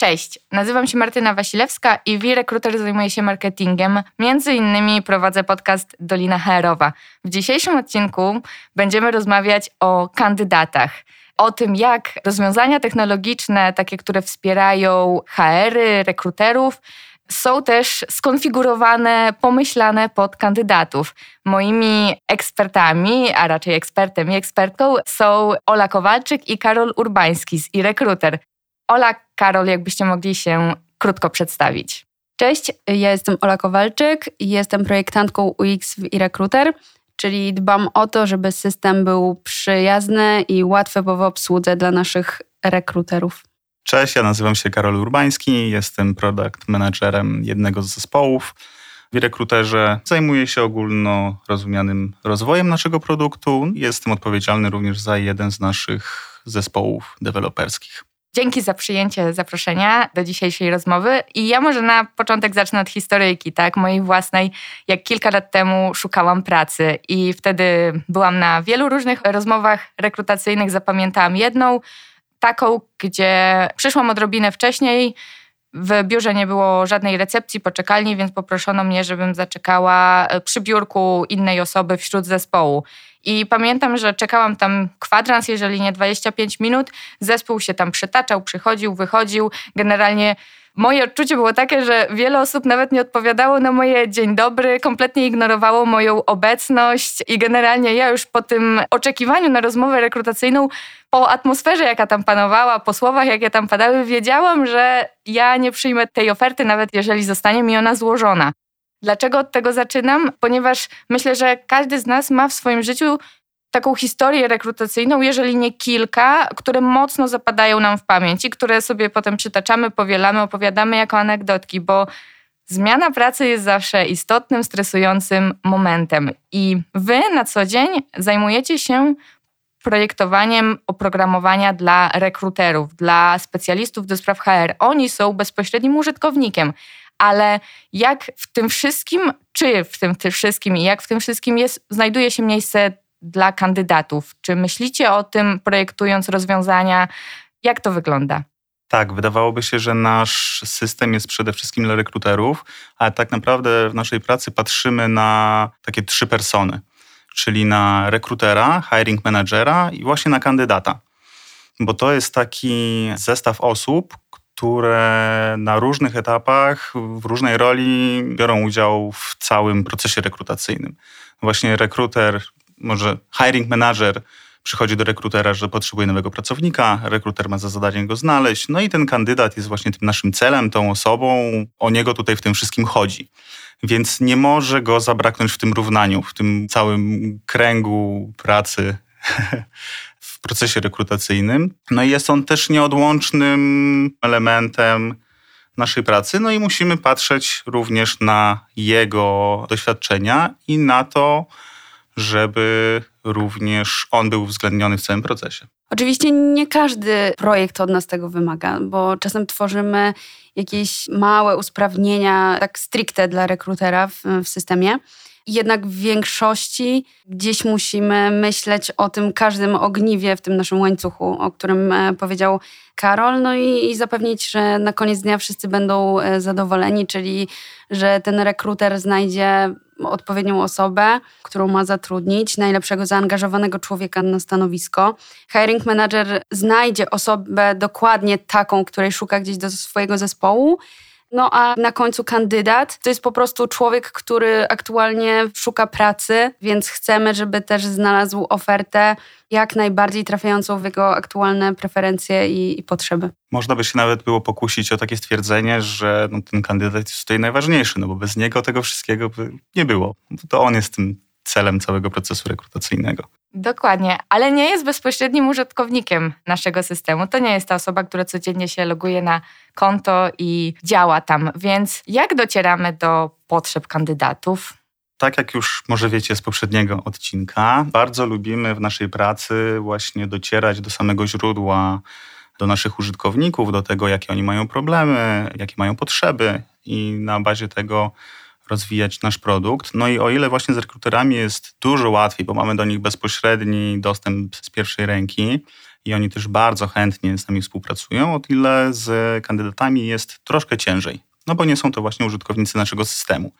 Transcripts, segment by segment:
Cześć, nazywam się Martyna Wasilewska i w Recruiter zajmuję się marketingiem. Między innymi prowadzę podcast Dolina HR-owa. W dzisiejszym odcinku będziemy rozmawiać o kandydatach. O tym, jak rozwiązania technologiczne, takie, które wspierają HR-y, rekruterów, są też skonfigurowane, pomyślane pod kandydatów. Moimi ekspertami, a raczej ekspertem i ekspertką są Ola Kowalczyk i Karol Urbański z iRecruiter. Ola, Karol, jakbyście mogli się krótko przedstawić. Cześć, ja jestem Ola Kowalczyk i jestem projektantką UX w iRecruiter, czyli dbam o to, żeby system był przyjazny i łatwy w obsłudze dla naszych rekruterów. Cześć, ja nazywam się Karol Urbański, jestem product managerem jednego z zespołów. W rekruterze zajmuję się ogólno rozumianym rozwojem naszego produktu. Jestem odpowiedzialny również za jeden z naszych zespołów deweloperskich. Dzięki za przyjęcie zaproszenia do dzisiejszej rozmowy. I ja może na początek zacznę od historyjki, tak, mojej własnej. Jak kilka lat temu szukałam pracy i wtedy byłam na wielu różnych rozmowach rekrutacyjnych. Zapamiętałam jedną, taką, gdzie przyszłam odrobinę wcześniej. W biurze nie było żadnej recepcji, poczekalni, więc poproszono mnie, żebym zaczekała przy biurku innej osoby wśród zespołu. I pamiętam, że czekałam tam kwadrans, jeżeli nie 25 minut. Zespół się tam przytaczał, przychodził, wychodził. Generalnie moje odczucie było takie, że wiele osób nawet nie odpowiadało na moje dzień dobry, kompletnie ignorowało moją obecność i generalnie ja już po tym oczekiwaniu na rozmowę rekrutacyjną, po atmosferze, jaka tam panowała, po słowach, jakie tam padały, wiedziałam, że ja nie przyjmę tej oferty, nawet jeżeli zostanie mi ona złożona. Dlaczego od tego zaczynam? Ponieważ myślę, że każdy z nas ma w swoim życiu taką historię rekrutacyjną, jeżeli nie kilka, które mocno zapadają nam w pamięć i które sobie potem przytaczamy, powielamy, opowiadamy jako anegdotki, bo zmiana pracy jest zawsze istotnym, stresującym momentem. I wy na co dzień zajmujecie się projektowaniem oprogramowania dla rekruterów, dla specjalistów do spraw HR. Oni są bezpośrednim użytkownikiem ale jak w tym wszystkim, czy w tym, tym wszystkim i jak w tym wszystkim jest, znajduje się miejsce dla kandydatów? Czy myślicie o tym, projektując rozwiązania? Jak to wygląda? Tak, wydawałoby się, że nasz system jest przede wszystkim dla rekruterów, ale tak naprawdę w naszej pracy patrzymy na takie trzy persony, czyli na rekrutera, hiring managera i właśnie na kandydata. Bo to jest taki zestaw osób, które na różnych etapach, w różnej roli biorą udział w całym procesie rekrutacyjnym. Właśnie rekruter, może hiring manager przychodzi do rekrutera, że potrzebuje nowego pracownika, rekruter ma za zadanie go znaleźć, no i ten kandydat jest właśnie tym naszym celem, tą osobą, o niego tutaj w tym wszystkim chodzi. Więc nie może go zabraknąć w tym równaniu, w tym całym kręgu pracy w procesie rekrutacyjnym. No i jest on też nieodłącznym elementem naszej pracy, no i musimy patrzeć również na jego doświadczenia i na to, żeby również on był uwzględniony w całym procesie. Oczywiście nie każdy projekt od nas tego wymaga, bo czasem tworzymy jakieś małe usprawnienia, tak stricte dla rekrutera w, w systemie jednak w większości gdzieś musimy myśleć o tym każdym ogniwie w tym naszym łańcuchu, o którym e, powiedział Karol, no i, i zapewnić, że na koniec dnia wszyscy będą e, zadowoleni, czyli że ten rekruter znajdzie odpowiednią osobę, którą ma zatrudnić, najlepszego zaangażowanego człowieka na stanowisko. Hiring manager znajdzie osobę dokładnie taką, której szuka gdzieś do swojego zespołu no a na końcu kandydat to jest po prostu człowiek, który aktualnie szuka pracy, więc chcemy, żeby też znalazł ofertę jak najbardziej trafiającą w jego aktualne preferencje i, i potrzeby. Można by się nawet było pokusić o takie stwierdzenie, że no, ten kandydat jest tutaj najważniejszy, no bo bez niego tego wszystkiego by nie było. To on jest tym celem całego procesu rekrutacyjnego. Dokładnie, ale nie jest bezpośrednim użytkownikiem naszego systemu. To nie jest ta osoba, która codziennie się loguje na konto i działa tam. Więc jak docieramy do potrzeb kandydatów? Tak jak już może wiecie z poprzedniego odcinka, bardzo lubimy w naszej pracy właśnie docierać do samego źródła, do naszych użytkowników, do tego, jakie oni mają problemy, jakie mają potrzeby i na bazie tego rozwijać nasz produkt. No i o ile właśnie z rekruterami jest dużo łatwiej, bo mamy do nich bezpośredni dostęp z pierwszej ręki i oni też bardzo chętnie z nami współpracują, o tyle z kandydatami jest troszkę ciężej, no bo nie są to właśnie użytkownicy naszego systemu.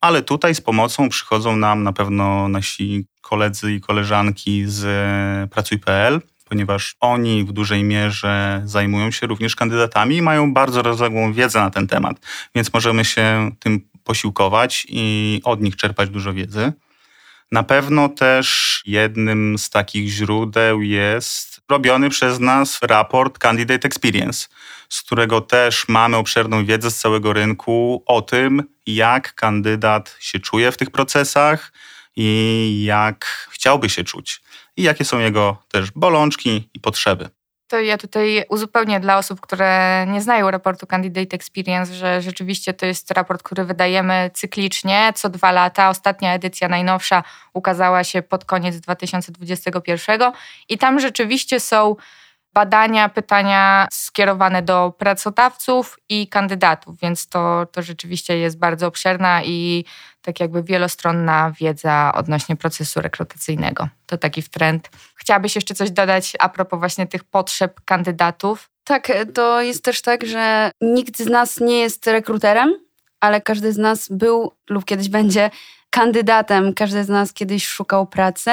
Ale tutaj z pomocą przychodzą nam na pewno nasi koledzy i koleżanki z Pracuj.pl, ponieważ oni w dużej mierze zajmują się również kandydatami i mają bardzo rozległą wiedzę na ten temat, więc możemy się tym posiłkować i od nich czerpać dużo wiedzy. Na pewno też jednym z takich źródeł jest robiony przez nas raport Candidate Experience, z którego też mamy obszerną wiedzę z całego rynku o tym, jak kandydat się czuje w tych procesach i jak chciałby się czuć i jakie są jego też bolączki i potrzeby. To ja tutaj uzupełnię dla osób, które nie znają raportu Candidate Experience, że rzeczywiście to jest raport, który wydajemy cyklicznie, co dwa lata. Ostatnia edycja, najnowsza, ukazała się pod koniec 2021 i tam rzeczywiście są badania, pytania skierowane do pracodawców i kandydatów, więc to, to rzeczywiście jest bardzo obszerna i tak jakby wielostronna wiedza odnośnie procesu rekrutacyjnego. To taki trend. Chciałabyś jeszcze coś dodać a propos właśnie tych potrzeb kandydatów? Tak, to jest też tak, że nikt z nas nie jest rekruterem, ale każdy z nas był lub kiedyś będzie kandydatem. Każdy z nas kiedyś szukał pracy,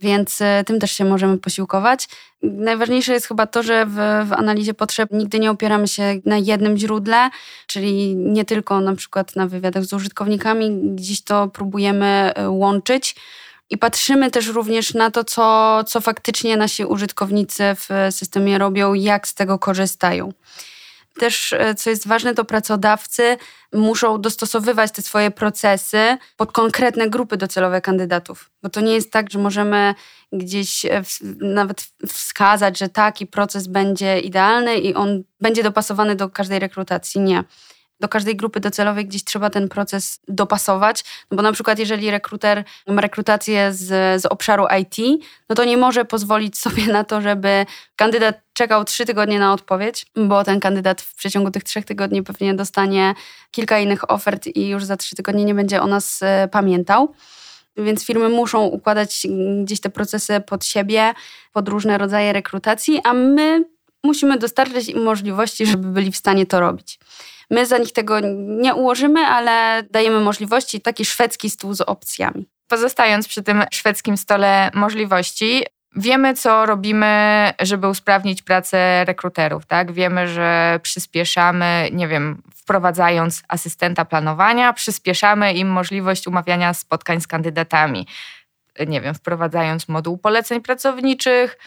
więc e, tym też się możemy posiłkować. Najważniejsze jest chyba to, że w, w, analizie potrzeb nigdy nie opieramy się na jednym źródle, czyli nie tylko na przykład na wywiadach z użytkownikami, gdzieś to próbujemy e, łączyć. I patrzymy też również na to, co, co faktycznie nasi użytkownicy w systemie robią, jak z tego korzystają. Też, e, co jest ważne, to pracodawcy muszą dostosowywać te swoje procesy pod konkretne grupy docelowe kandydatów. Bo to nie jest tak, że możemy gdzieś e, nawet wskazać, że taki proces będzie idealny i on będzie dopasowany do każdej rekrutacji. Nie do każdej grupy docelowej gdzieś trzeba ten proces dopasować, no bo na przykład jeżeli rekruter ma rekrutację z, z obszaru IT, no to nie może pozwolić sobie na to, żeby kandydat czekał trzy tygodnie na odpowiedź, bo ten kandydat w przeciągu tych trzech tygodni pewnie dostanie kilka innych ofert i już za trzy tygodnie nie będzie o nas e, pamiętał. Więc firmy muszą układać gdzieś te procesy pod siebie, pod różne rodzaje rekrutacji, a my musimy dostarczyć im możliwości, żeby byli w stanie to robić. My za nich tego nie ułożymy, ale dajemy możliwości, taki szwedzki stół z opcjami. Pozostając przy tym szwedzkim stole możliwości, Wiemy, co robimy, żeby usprawnić pracę rekruterów, tak? Wiemy, że przyspieszamy, nie wiem, wprowadzając asystenta planowania, przyspieszamy im możliwość umawiania spotkań z kandydatami. Nie wiem, wprowadzając moduł poleceń pracowniczych,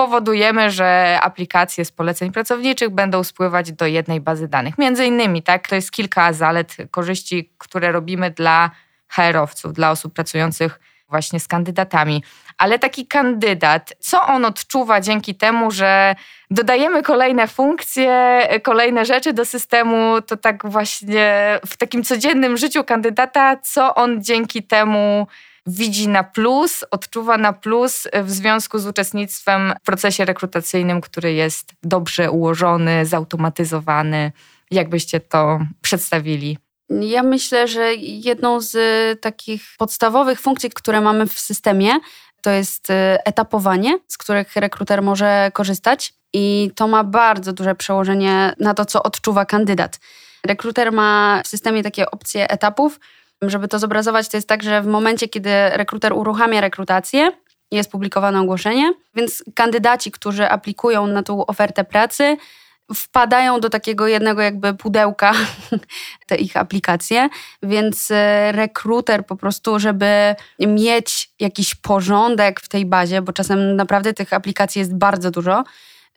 powodujemy, że aplikacje z poleceń pracowniczych będą spływać do jednej bazy danych. Między innymi, tak, to jest kilka zalet, korzyści, które robimy dla HR-owców, dla osób pracujących właśnie z kandydatami. Ale taki kandydat, co on odczuwa dzięki temu, że dodajemy kolejne funkcje, kolejne rzeczy do systemu, to tak właśnie w takim codziennym życiu kandydata, co on dzięki temu widzi na plus, odczuwa na plus w związku z uczestnictwem w procesie rekrutacyjnym, który jest dobrze ułożony, zautomatyzowany. Jak byście to przedstawili? Ja myślę, że jedną z takich podstawowych funkcji, które mamy w systemie, to jest e, etapowanie, z których rekruter może korzystać, i to ma bardzo duże przełożenie na to, co odczuwa kandydat. Rekruter ma w systemie takie opcje etapów, żeby to zobrazować, to jest tak, że w momencie, kiedy rekruter uruchamia rekrutację, jest publikowane ogłoszenie, więc kandydaci, którzy aplikują na tą ofertę pracy, wpadają do takiego jednego jakby pudełka te ich aplikacje, więc e, rekruter po prostu, żeby mieć jakiś porządek w tej bazie, bo czasem naprawdę tych aplikacji jest bardzo dużo,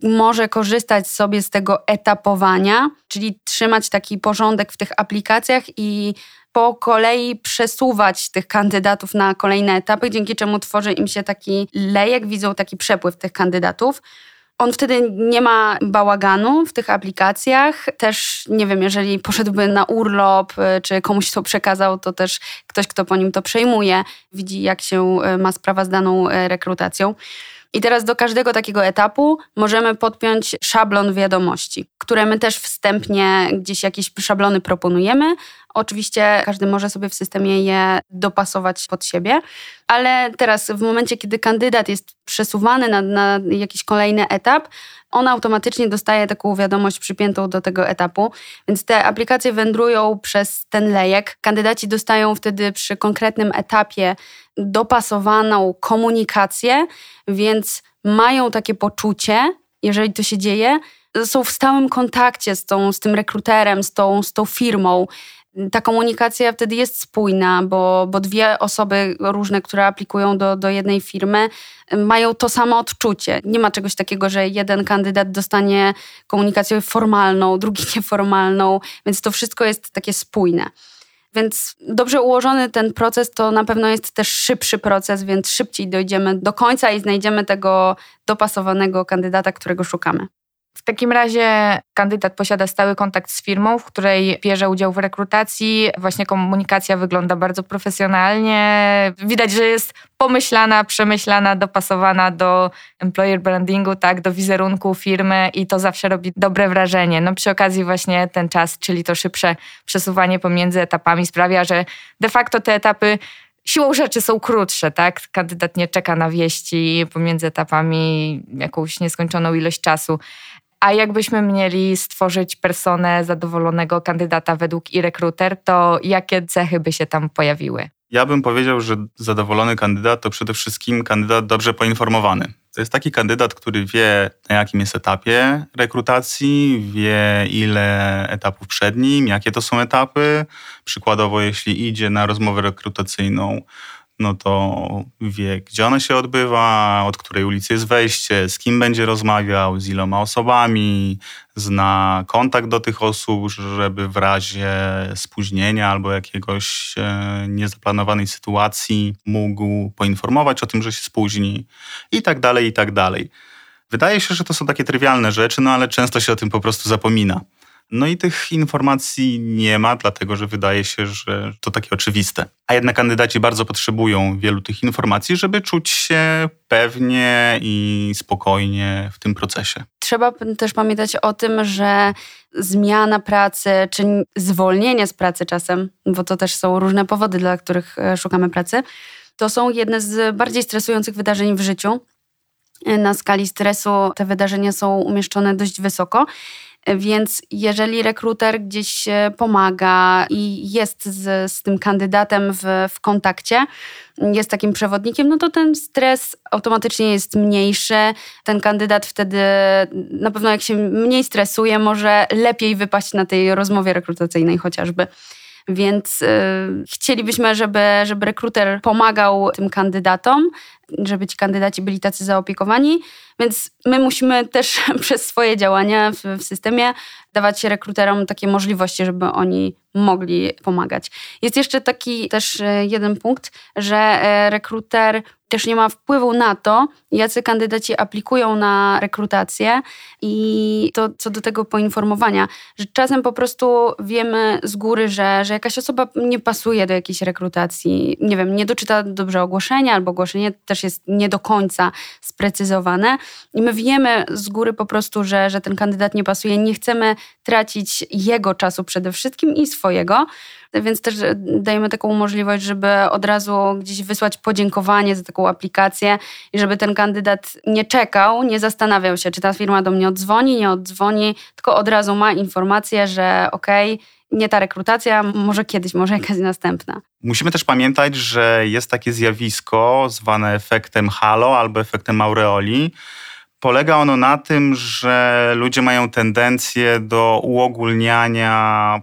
może korzystać sobie z tego etapowania, czyli trzymać taki porządek w tych aplikacjach i po kolei przesuwać tych kandydatów na kolejne etapy, dzięki czemu tworzy im się taki lejek, widzą taki przepływ tych kandydatów. On wtedy nie ma bałaganu w tych aplikacjach. Też nie wiem, jeżeli poszedłby na urlop, y, czy komuś to przekazał, to też ktoś, kto po nim to przejmuje, widzi, jak się y, ma sprawa z daną y, rekrutacją. I teraz do każdego takiego etapu możemy podpiąć szablon wiadomości, które my też wstępnie gdzieś jakieś szablony proponujemy. Oczywiście każdy może sobie w systemie je dopasować pod siebie, ale teraz w momencie, kiedy kandydat jest przesuwany na, na jakiś kolejny etap, on automatycznie dostaje taką wiadomość przypiętą do tego etapu, więc te aplikacje wędrują przez ten lejek. Kandydaci dostają wtedy przy konkretnym etapie dopasowaną komunikację, więc mają takie poczucie, jeżeli to się dzieje, są w stałym kontakcie z, tą, z tym rekruterem, z tą, z tą firmą. Ta komunikacja wtedy jest spójna, bo, bo dwie osoby różne, które aplikują do, do jednej firmy, mają to samo odczucie. Nie ma czegoś takiego, że jeden kandydat dostanie komunikację formalną, drugi nieformalną, więc to wszystko jest takie spójne. Więc dobrze ułożony ten proces to na pewno jest też szybszy proces, więc szybciej dojdziemy do końca i znajdziemy tego dopasowanego kandydata, którego szukamy. W takim razie kandydat posiada stały kontakt z firmą, w której bierze udział w rekrutacji. Właśnie komunikacja wygląda bardzo profesjonalnie. Widać, że jest pomyślana, przemyślana, dopasowana do employer brandingu, tak, do wizerunku firmy i to zawsze robi dobre wrażenie. No przy okazji właśnie ten czas, czyli to szybsze przesuwanie pomiędzy etapami sprawia, że de facto te etapy siłą rzeczy są krótsze, tak? Kandydat nie czeka na wieści pomiędzy etapami jakąś nieskończoną ilość czasu. A jakbyśmy mieli stworzyć personę zadowolonego kandydata według e-recruiter, to jakie cechy by się tam pojawiły? Ja bym powiedział, że zadowolony kandydat to przede wszystkim kandydat dobrze poinformowany. To jest taki kandydat, który wie, na jakim jest etapie rekrutacji, wie, ile etapów przed nim, jakie to są etapy. Przykładowo, jeśli idzie na rozmowę rekrutacyjną, no to wie, gdzie ona się odbywa, od której ulicy jest wejście, z kim będzie rozmawiał, z iloma osobami, zna kontakt do tych osób, żeby w razie spóźnienia albo jakiegoś e, niezaplanowanej sytuacji mógł poinformować o tym, że się spóźni i tak dalej, i tak dalej. Wydaje się, że to są takie trywialne rzeczy, no ale często się o tym po prostu zapomina. No i tych informacji nie ma, dlatego że wydaje się, że to takie oczywiste. A jednak kandydaci bardzo potrzebują wielu tych informacji, żeby czuć się pewnie i spokojnie w tym procesie. Trzeba też pamiętać o tym, że zmiana pracy czy zwolnienie z pracy czasem, bo to też są różne powody, dla których e, szukamy pracy, to są jedne z bardziej stresujących wydarzeń w życiu. Na skali stresu te wydarzenia są umieszczone dość wysoko więc jeżeli rekruter gdzieś pomaga i jest z, z tym kandydatem w, w kontakcie, jest takim przewodnikiem, no to ten stres automatycznie jest mniejszy. Ten kandydat wtedy na pewno jak się mniej stresuje, może lepiej wypaść na tej rozmowie rekrutacyjnej chociażby. Więc y, chcielibyśmy, żeby, żeby rekruter pomagał tym kandydatom, żeby ci kandydaci byli tacy zaopiekowani, więc my musimy też przez swoje działania w, w systemie dawać rekruterom takie możliwości, żeby oni mogli pomagać. Jest jeszcze taki też e, jeden punkt, że e, rekruter też nie ma wpływu na to, jacy kandydaci aplikują na rekrutację i to co do tego poinformowania, że czasem po prostu wiemy z góry, że, że jakaś osoba nie pasuje do jakiejś rekrutacji, nie wiem, nie doczyta dobrze ogłoszenia albo ogłoszenie też jest nie do końca sprecyzowane i my wiemy z góry po prostu, że, że ten kandydat nie pasuje, nie chcemy tracić jego czasu przede wszystkim i swojego, więc też dajemy taką możliwość, żeby od razu gdzieś wysłać podziękowanie za taką aplikację i żeby ten kandydat nie czekał, nie zastanawiał się, czy ta firma do mnie odzwoni, nie odzwoni, tylko od razu ma informację, że okej, okay, nie ta rekrutacja, może kiedyś, może jakaś następna. Musimy też pamiętać, że jest takie zjawisko zwane efektem halo albo efektem aureoli. Polega ono na tym, że ludzie mają tendencję do uogólniania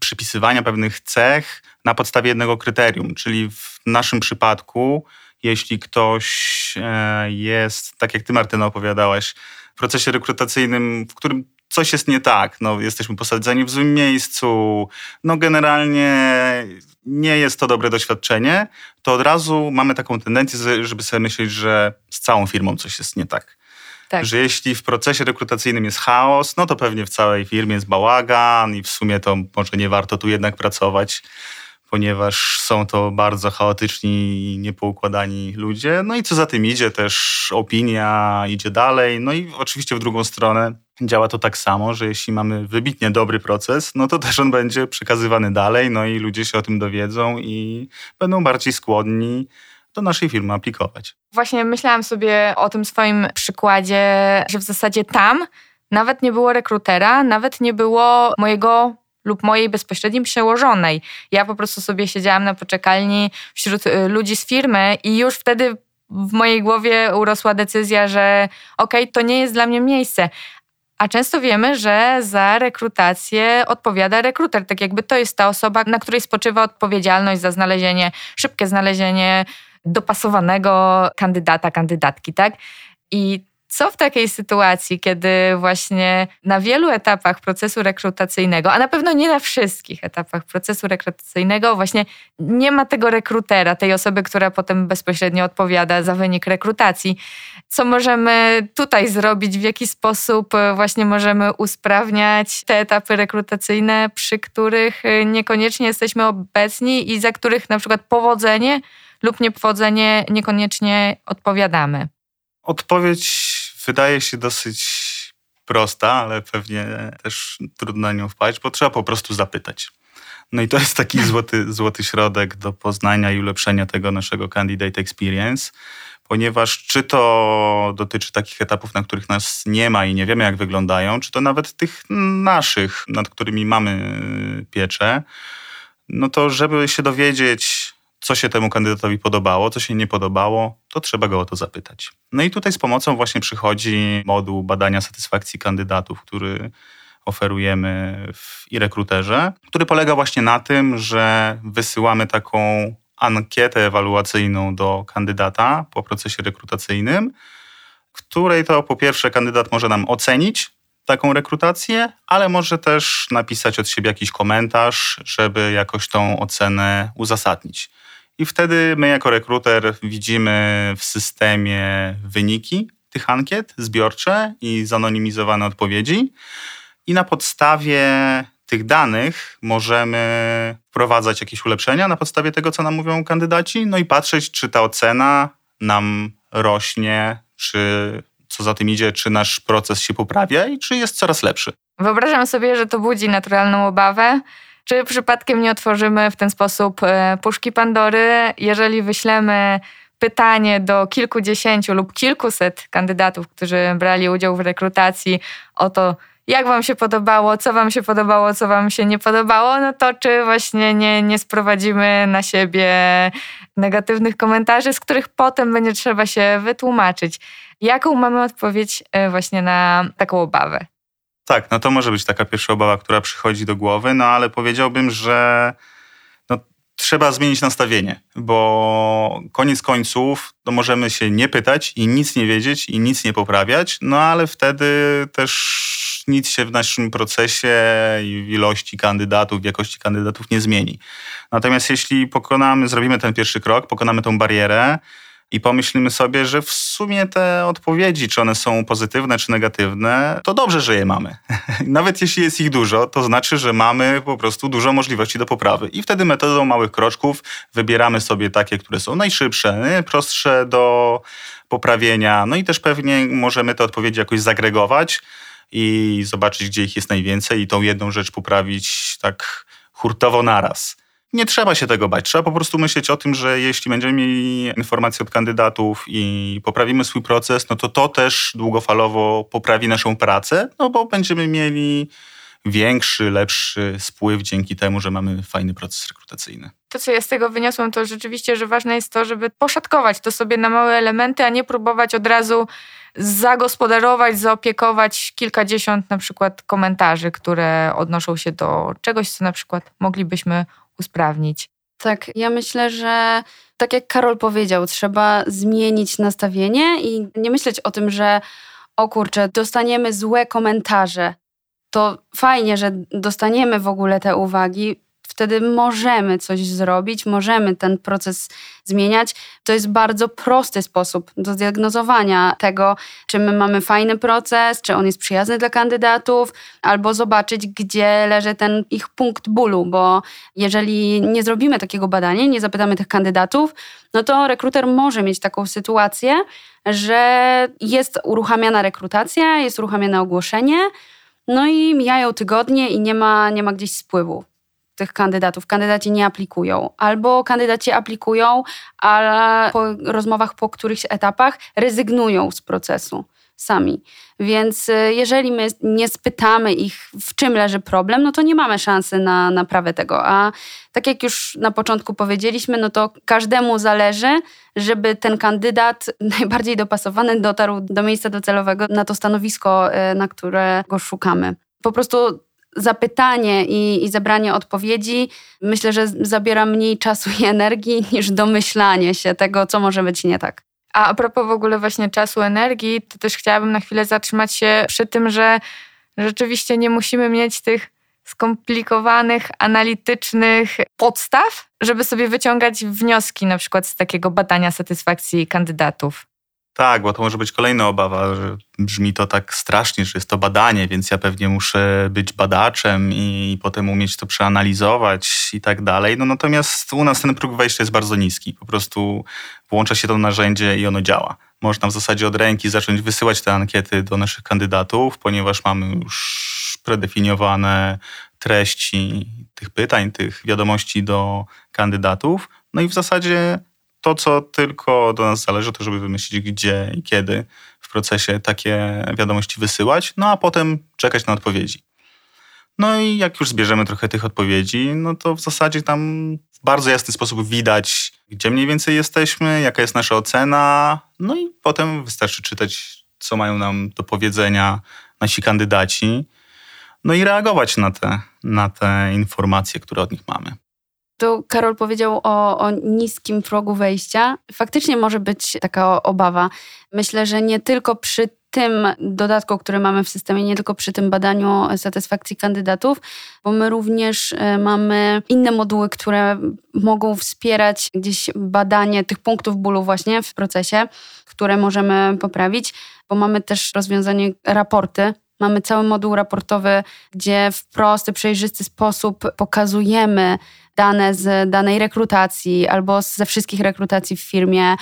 przypisywania pewnych cech na podstawie jednego kryterium, czyli w naszym przypadku, jeśli ktoś e, jest, tak jak ty Martyna opowiadałaś, w procesie rekrutacyjnym, w którym coś jest nie tak, no, jesteśmy posadzeni w złym miejscu, no generalnie nie jest to dobre doświadczenie, to od razu mamy taką tendencję, żeby sobie myśleć, że z całą firmą coś jest nie tak. Tak. Że jeśli w procesie rekrutacyjnym jest chaos, no to pewnie w całej firmie jest bałagan i w sumie to może nie warto tu jednak pracować ponieważ są to bardzo chaotyczni i niepoukładani ludzie. No i co za tym idzie, też opinia idzie dalej. No i oczywiście w drugą stronę działa to tak samo, że jeśli mamy wybitnie dobry proces, no to też on będzie przekazywany dalej, no i ludzie się o tym dowiedzą i będą bardziej skłonni do naszej firmy aplikować. Właśnie myślałam sobie o tym swoim przykładzie, że w zasadzie tam nawet nie było rekrutera, nawet nie było mojego lub mojej bezpośredniej przełożonej. Ja po prostu sobie siedziałam na poczekalni wśród y, ludzi z firmy i już wtedy w mojej głowie urosła decyzja, że okej, okay, to nie jest dla mnie miejsce. A często wiemy, że za rekrutację odpowiada rekruter. Tak jakby to jest ta osoba, na której spoczywa odpowiedzialność za znalezienie, szybkie znalezienie dopasowanego kandydata, kandydatki, tak? I co w takiej sytuacji, kiedy właśnie na wielu etapach procesu rekrutacyjnego, a na pewno nie na wszystkich etapach procesu rekrutacyjnego, właśnie nie ma tego rekrutera, tej osoby, która potem bezpośrednio odpowiada za wynik rekrutacji. Co możemy tutaj zrobić? W jaki sposób właśnie możemy usprawniać te etapy rekrutacyjne, przy których e, niekoniecznie jesteśmy obecni i za których na przykład powodzenie lub niepowodzenie niekoniecznie odpowiadamy? Odpowiedź wydaje się dosyć prosta, ale pewnie też trudno na nią wpaść, bo trzeba po prostu zapytać. No i to jest taki złoty, złoty środek do poznania i ulepszenia tego naszego candidate experience, ponieważ czy to dotyczy takich etapów, na których nas nie ma i nie wiemy, jak wyglądają, czy to nawet tych naszych, nad którymi mamy pieczę, no to żeby się dowiedzieć, co się temu kandydatowi podobało, co się nie podobało, to trzeba go o to zapytać. No i tutaj z pomocą właśnie przychodzi moduł badania satysfakcji kandydatów, który oferujemy w e-rekruterze, który polega właśnie na tym, że wysyłamy taką ankietę ewaluacyjną do kandydata po procesie rekrutacyjnym, której to po pierwsze kandydat może nam ocenić taką rekrutację, ale może też napisać od siebie jakiś komentarz, żeby jakoś tą ocenę uzasadnić. I wtedy my jako rekruter widzimy w systemie wyniki tych ankiet zbiorcze i zanonimizowane odpowiedzi. I na podstawie tych danych możemy wprowadzać jakieś ulepszenia na podstawie tego, co nam mówią kandydaci, no i patrzeć, czy ta ocena nam rośnie, czy co za tym idzie, czy nasz proces się poprawia i czy jest coraz lepszy. Wyobrażam sobie, że to budzi naturalną obawę, czy przypadkiem nie otworzymy w ten sposób e, puszki Pandory, jeżeli wyślemy pytanie do kilkudziesięciu lub kilkuset kandydatów, którzy brali udział w rekrutacji o to, jak wam się podobało, co wam się podobało, co wam się nie podobało, no to czy właśnie nie, nie sprowadzimy na siebie negatywnych komentarzy, z których potem będzie trzeba się wytłumaczyć. Jaką mamy odpowiedź e, właśnie na taką obawę? Tak, no to może być taka pierwsza obawa, która przychodzi do głowy, no ale powiedziałbym, że no, trzeba zmienić nastawienie, bo koniec końców to możemy się nie pytać i nic nie wiedzieć i nic nie poprawiać, no ale wtedy też nic się w naszym procesie i w ilości kandydatów, w jakości kandydatów nie zmieni. Natomiast jeśli pokonamy, zrobimy ten pierwszy krok, pokonamy tą barierę, i pomyślimy sobie, że w sumie te odpowiedzi, czy one są pozytywne, czy negatywne, to dobrze, że je mamy. Nawet jeśli jest ich dużo, to znaczy, że mamy po prostu dużo możliwości do poprawy. I wtedy metodą małych kroczków wybieramy sobie takie, które są najszybsze, prostsze do poprawienia. No i też pewnie możemy te odpowiedzi jakoś zagregować i zobaczyć, gdzie ich jest najwięcej i tą jedną rzecz poprawić tak hurtowo naraz nie trzeba się tego bać. Trzeba po prostu myśleć o tym, że jeśli będziemy mieli informacje od kandydatów i poprawimy swój proces, no to to też długofalowo poprawi naszą pracę, no bo będziemy mieli większy, lepszy spływ dzięki temu, że mamy fajny proces rekrutacyjny. To, co ja z tego wyniosłam, to rzeczywiście, że ważne jest to, żeby poszatkować to sobie na małe elementy, a nie próbować od razu zagospodarować, zaopiekować kilkadziesiąt na przykład komentarzy, które odnoszą się do czegoś, co na przykład moglibyśmy usprawnić. Tak, ja myślę, że tak jak Karol powiedział, trzeba zmienić nastawienie i nie myśleć o tym, że o kurczę, dostaniemy złe komentarze. To fajnie, że dostaniemy w ogóle te uwagi. Wtedy możemy coś zrobić, możemy ten proces zmieniać. To jest bardzo prosty sposób do zdiagnozowania tego, czy my mamy fajny proces, czy on jest przyjazny dla kandydatów, albo zobaczyć, gdzie leży ten ich punkt bólu, bo jeżeli nie zrobimy takiego badania, nie zapytamy tych kandydatów, no to rekruter może mieć taką sytuację, że jest uruchamiana rekrutacja, jest uruchamiane ogłoszenie, no i mijają tygodnie i nie ma, nie ma gdzieś spływu tych kandydatów. Kandydaci nie aplikują. Albo kandydaci aplikują, ale po rozmowach po którychś etapach rezygnują z procesu sami. Więc y, jeżeli my nie spytamy ich, w czym leży problem, no to nie mamy szansy na naprawę tego. A tak jak już na początku powiedzieliśmy, no to każdemu zależy, żeby ten kandydat najbardziej dopasowany dotarł do miejsca docelowego na to stanowisko, y, na które go szukamy. Po prostu zapytanie i, i zebranie odpowiedzi myślę, że zabiera mniej czasu i energii niż domyślanie się tego, co może być nie tak. A a propos w ogóle właśnie czasu, energii, to też chciałabym na chwilę zatrzymać się przy tym, że rzeczywiście nie musimy mieć tych skomplikowanych, analitycznych podstaw, żeby sobie wyciągać wnioski na przykład z takiego badania satysfakcji kandydatów. Tak, bo to może być kolejna obawa, że brzmi to tak strasznie, że jest to badanie, więc ja pewnie muszę być badaczem i potem umieć to przeanalizować i tak dalej. No natomiast u nas ten próg wejścia jest bardzo niski. Po prostu włącza się to narzędzie i ono działa. Można w zasadzie od ręki zacząć wysyłać te ankiety do naszych kandydatów, ponieważ mamy już predefiniowane treści tych pytań, tych wiadomości do kandydatów. No i w zasadzie to, co tylko do nas zależy, to żeby wymyślić, gdzie i kiedy w procesie takie wiadomości wysyłać, no a potem czekać na odpowiedzi. No i jak już zbierzemy trochę tych odpowiedzi, no to w zasadzie tam w bardzo jasny sposób widać, gdzie mniej więcej jesteśmy, jaka jest nasza ocena, no i potem wystarczy czytać, co mają nam do powiedzenia nasi kandydaci, no i reagować na te, na te informacje, które od nich mamy. Tu Karol powiedział o, o niskim progu wejścia. Faktycznie może być taka obawa. Myślę, że nie tylko przy tym dodatku, który mamy w systemie, nie tylko przy tym badaniu satysfakcji kandydatów, bo my również e, mamy inne moduły, które mogą wspierać gdzieś badanie tych punktów bólu właśnie w procesie, które możemy poprawić, bo mamy też rozwiązanie raporty. Mamy cały moduł raportowy, gdzie w prosty, przejrzysty sposób pokazujemy, dane z danej rekrutacji albo ze wszystkich rekrutacji w firmie,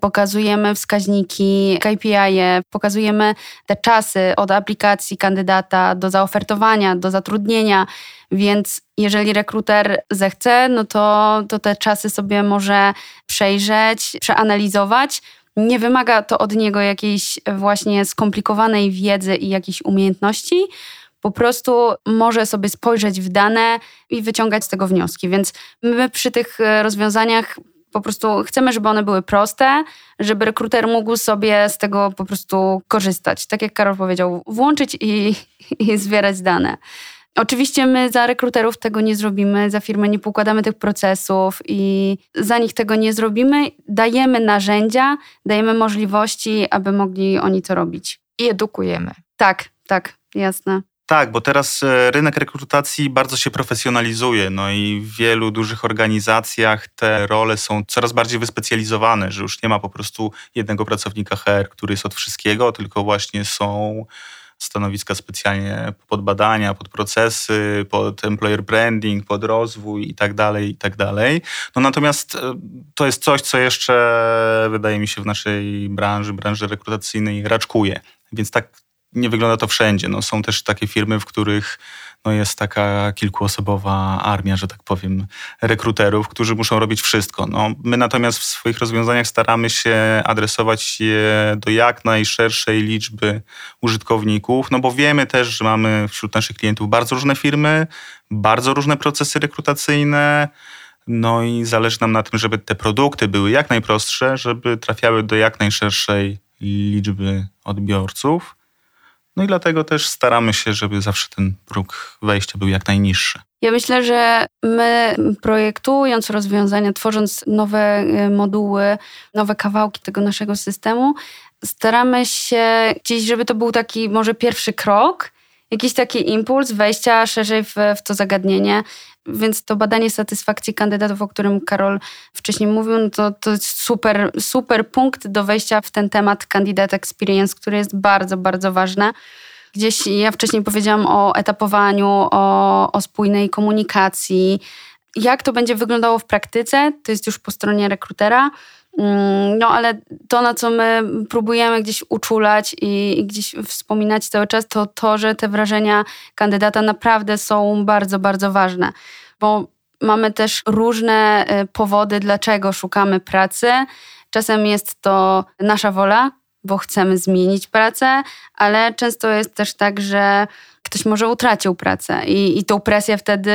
pokazujemy wskaźniki, KPI, -e, pokazujemy te czasy od aplikacji kandydata do zaofertowania, do zatrudnienia. Więc jeżeli rekruter zechce, no to, to te czasy sobie może przejrzeć, przeanalizować. Nie wymaga to od niego jakiejś właśnie skomplikowanej wiedzy i jakichś umiejętności, po prostu może sobie spojrzeć w dane i wyciągać z tego wnioski. Więc my przy tych e, rozwiązaniach po prostu chcemy, żeby one były proste, żeby rekruter mógł sobie z tego po prostu korzystać. Tak jak Karol powiedział, włączyć i, i zbierać dane. Oczywiście my za rekruterów tego nie zrobimy, za firmę nie pokładamy tych procesów i za nich tego nie zrobimy. Dajemy narzędzia, dajemy możliwości, aby mogli oni to robić. I edukujemy. Tak, tak, jasne. Tak, bo teraz e, rynek rekrutacji bardzo się profesjonalizuje, no i w wielu dużych organizacjach te role są coraz bardziej wyspecjalizowane, że już nie ma po prostu jednego pracownika HR, który jest od wszystkiego, tylko właśnie są stanowiska specjalnie pod badania, pod procesy, pod employer branding, pod rozwój i tak dalej, i tak dalej. No natomiast e, to jest coś, co jeszcze wydaje mi się w naszej branży, branży rekrutacyjnej raczkuje. Więc tak nie wygląda to wszędzie. No, są też takie firmy, w których no, jest taka kilkuosobowa armia, że tak powiem, rekruterów, którzy muszą robić wszystko. No, my natomiast w swoich rozwiązaniach staramy się adresować je do jak najszerszej liczby użytkowników, no bo wiemy też, że mamy wśród naszych klientów bardzo różne firmy, bardzo różne procesy rekrutacyjne, no i zależy nam na tym, żeby te produkty były jak najprostsze, żeby trafiały do jak najszerszej liczby odbiorców. No i dlatego też staramy się, żeby zawsze ten próg wejścia był jak najniższy. Ja myślę, że my projektując rozwiązania, tworząc nowe y, moduły, nowe kawałki tego naszego systemu, staramy się gdzieś, żeby to był taki może pierwszy krok jakiś taki impuls wejścia szerzej w, w to zagadnienie. Więc to badanie satysfakcji kandydatów, o którym Karol wcześniej mówił, no to, to jest super, super punkt do wejścia w ten temat candidate experience, który jest bardzo, bardzo ważny. Gdzieś ja wcześniej powiedziałam o etapowaniu, o, o spójnej komunikacji. Jak to będzie wyglądało w praktyce, to jest już po stronie rekrutera. Mm, no ale to, na co my próbujemy gdzieś uczulać i, gdzieś wspominać cały czas, to to, że te wrażenia kandydata naprawdę są bardzo, bardzo ważne. Bo mamy też różne y, powody, dlaczego szukamy pracy. Czasem jest to nasza wola, bo chcemy zmienić pracę, ale często jest też tak, że ktoś może utracił pracę i, i tą presję wtedy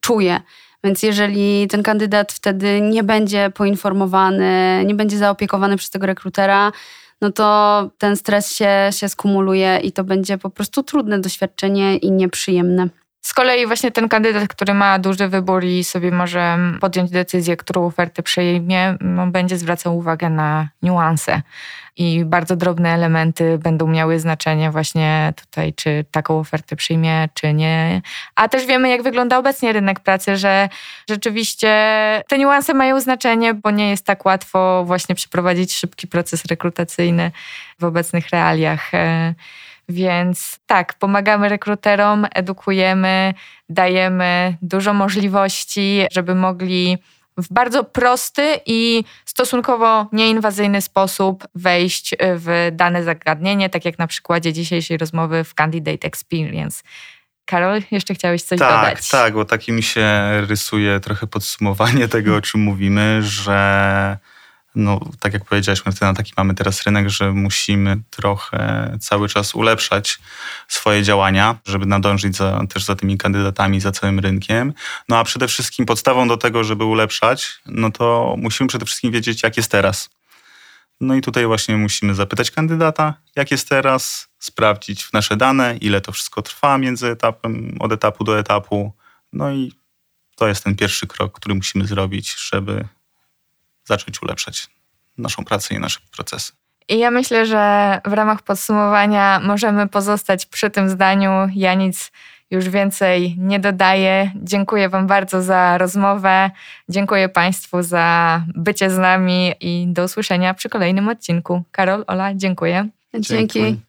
czuje. Więc jeżeli ten kandydat wtedy nie będzie poinformowany, nie będzie zaopiekowany przez tego rekrutera, no to ten stres się, się skumuluje i to będzie po prostu trudne doświadczenie i nieprzyjemne. Z kolei właśnie ten kandydat, który ma duży wybór i sobie może podjąć decyzję, którą ofertę przyjmie, no, będzie zwracał uwagę na niuanse i bardzo drobne elementy będą miały znaczenie właśnie tutaj, czy taką ofertę przyjmie, czy nie. A też wiemy, jak wygląda obecnie rynek pracy, że rzeczywiście te niuanse mają znaczenie, bo nie jest tak łatwo właśnie przeprowadzić szybki proces rekrutacyjny w obecnych realiach. Więc tak, pomagamy rekruterom, edukujemy, dajemy dużo możliwości, żeby mogli w bardzo prosty i stosunkowo nieinwazyjny sposób wejść w dane zagadnienie, tak jak na przykładzie dzisiejszej rozmowy w Candidate Experience. Karol, jeszcze chciałeś coś tak, dodać? Tak, tak, bo taki mi się rysuje trochę podsumowanie tego, o czym mówimy, że no, tak jak powiedziałeś, Martyna, taki mamy teraz rynek, że musimy trochę cały czas ulepszać swoje działania, żeby nadążyć za, też za tymi kandydatami, za całym rynkiem. No a przede wszystkim podstawą do tego, żeby ulepszać, no to musimy przede wszystkim wiedzieć, jak jest teraz. No i tutaj właśnie musimy zapytać kandydata, jak jest teraz, sprawdzić nasze dane, ile to wszystko trwa między etapem, od etapu do etapu. No i to jest ten pierwszy krok, który musimy zrobić, żeby zacząć ulepszać naszą pracę i nasze procesy. I ja myślę, że w ramach podsumowania możemy pozostać przy tym zdaniu. Ja nic już więcej nie dodaję. Dziękuję Wam bardzo za rozmowę. Dziękuję Państwu za bycie z nami i do usłyszenia przy kolejnym odcinku. Karol, Ola, dziękuję. Dzięki. Dziękuję.